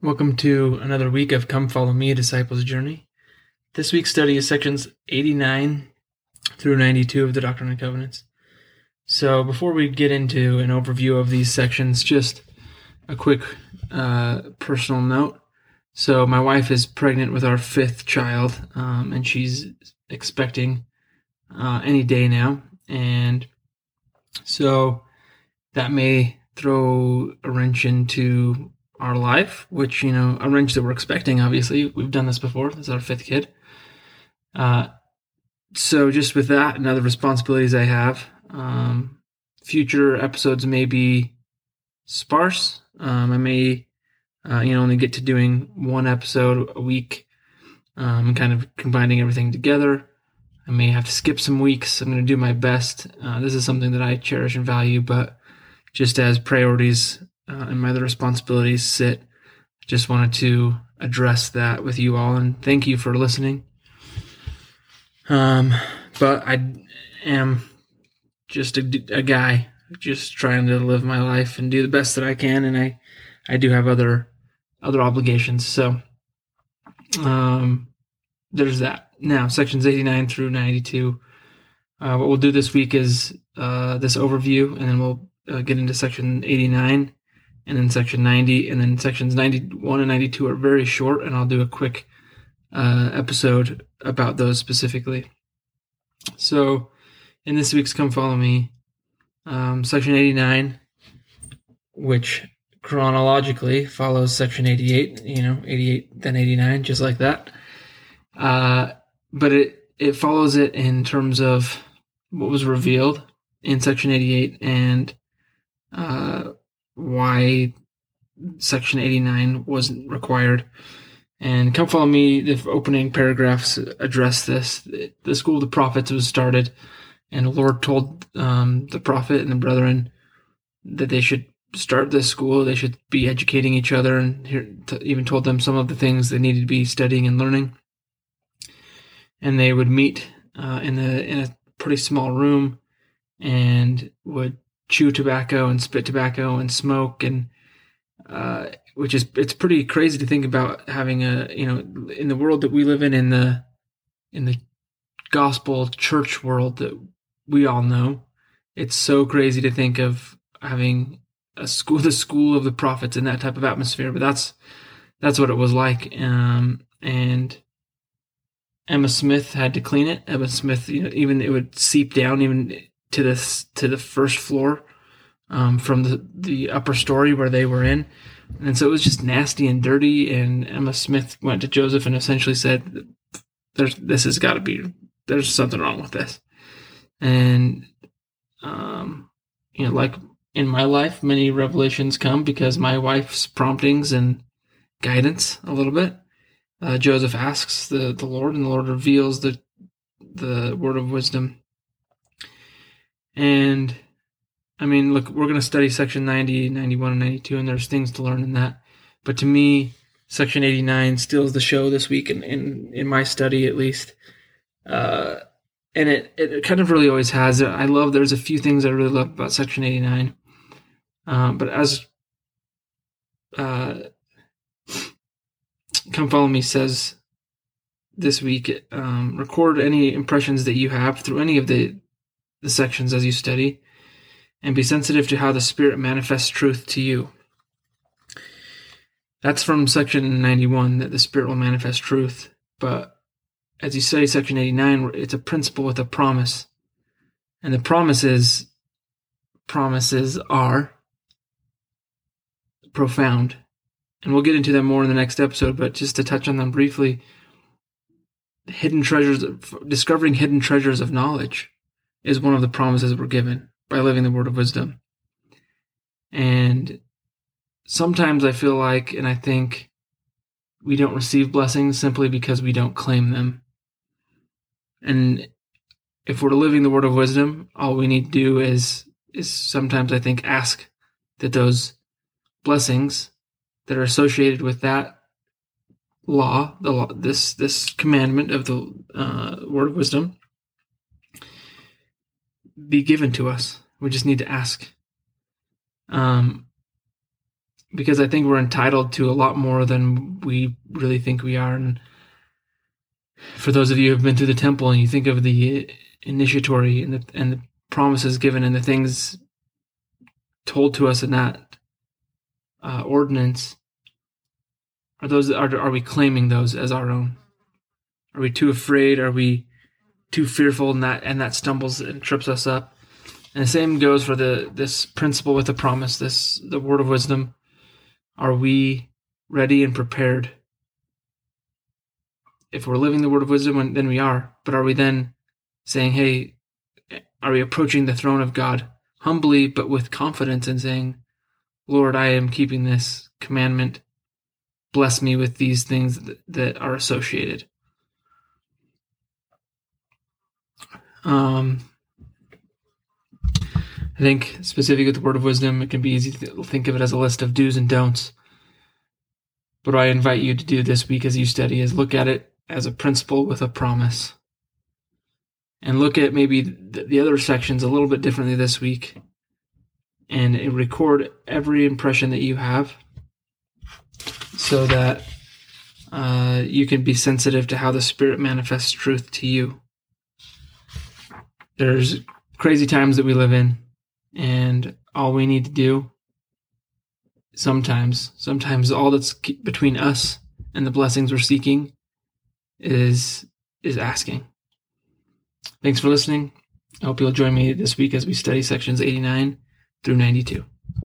Welcome to another week of Come Follow Me, a Disciples Journey. This week's study is sections 89 through 92 of the Doctrine and Covenants. So, before we get into an overview of these sections, just a quick uh, personal note. So, my wife is pregnant with our fifth child, um, and she's expecting uh, any day now. And so, that may throw a wrench into our life, which, you know, a wrench that we're expecting, obviously. We've done this before. This is our fifth kid. Uh, so, just with that and other responsibilities I have, um, future episodes may be sparse. Um, I may, uh, you know, only get to doing one episode a week um, kind of combining everything together. I may have to skip some weeks. I'm going to do my best. Uh, this is something that I cherish and value, but just as priorities uh, and my other responsibilities sit. Just wanted to address that with you all and thank you for listening. Um, but I am just a, a guy just trying to live my life and do the best that I can, and I I do have other other obligations. So um, there's that. Now sections 89 through 92. Uh, what we'll do this week is uh, this overview, and then we'll uh, get into section 89 and then section 90 and then sections 91 and 92 are very short and i'll do a quick uh, episode about those specifically. So in this week's come follow me um, section 89 which chronologically follows section 88 you know 88 then 89 just like that. Uh, but it it follows it in terms of what was revealed in section 88 and uh, why Section 89 wasn't required. And come follow me. The opening paragraphs address this. The school of the prophets was started, and the Lord told um, the prophet and the brethren that they should start this school. They should be educating each other, and here, even told them some of the things they needed to be studying and learning. And they would meet uh, in the in a pretty small room, and would chew tobacco and spit tobacco and smoke and uh, which is it's pretty crazy to think about having a you know in the world that we live in in the in the gospel church world that we all know it's so crazy to think of having a school the school of the prophets in that type of atmosphere but that's that's what it was like um, and Emma Smith had to clean it. Emma Smith you know even it would seep down even to this to the first floor um, from the the upper story where they were in, and so it was just nasty and dirty. And Emma Smith went to Joseph and essentially said, "There's this has got to be there's something wrong with this," and um, you know, like in my life, many revelations come because my wife's promptings and guidance a little bit. Uh, Joseph asks the, the Lord, and the Lord reveals the the word of wisdom and I mean, look, we're going to study section 90, 91, and 92, and there's things to learn in that. But to me, section 89 steals the show this week, in, in, in my study at least. Uh, and it, it kind of really always has. I love, there's a few things I really love about section 89. Um, but as uh, Come Follow Me says this week, um, record any impressions that you have through any of the the sections as you study, and be sensitive to how the Spirit manifests truth to you. That's from section 91 that the Spirit will manifest truth. But as you study section 89, it's a principle with a promise. And the promises promises are profound. And we'll get into them more in the next episode, but just to touch on them briefly, hidden treasures discovering hidden treasures of knowledge is one of the promises we're given by living the word of wisdom. And sometimes I feel like, and I think we don't receive blessings simply because we don't claim them. And if we're living the word of wisdom, all we need to do is is sometimes I think ask that those blessings that are associated with that law, the law, this this commandment of the uh, word of wisdom, be given to us. We just need to ask. Um, because I think we're entitled to a lot more than we really think we are. And for those of you who have been through the temple and you think of the initiatory and the, and the promises given and the things told to us in that uh, ordinance, are those are are we claiming those as our own? Are we too afraid? Are we too fearful and that and that stumbles and trips us up? And the same goes for the this principle with the promise, this the word of wisdom. Are we ready and prepared? If we're living the word of wisdom, then we are. But are we then saying, "Hey, are we approaching the throne of God humbly but with confidence and saying, Lord, I am keeping this commandment. Bless me with these things that, are associated." Um, I think specific with the word of wisdom, it can be easy to think of it as a list of do's and don'ts. But what I invite you to do this week as you study is look at it as a principle with a promise. And look at maybe the other sections a little bit differently this week and record every impression that you have so that uh, you can be sensitive to how the Spirit manifests truth to you. There's crazy times that we live in and all we need to do sometimes sometimes all that's between us and the blessings we're seeking is is asking. Thanks for listening. I hope you'll join me this week as we study sections 89 through 92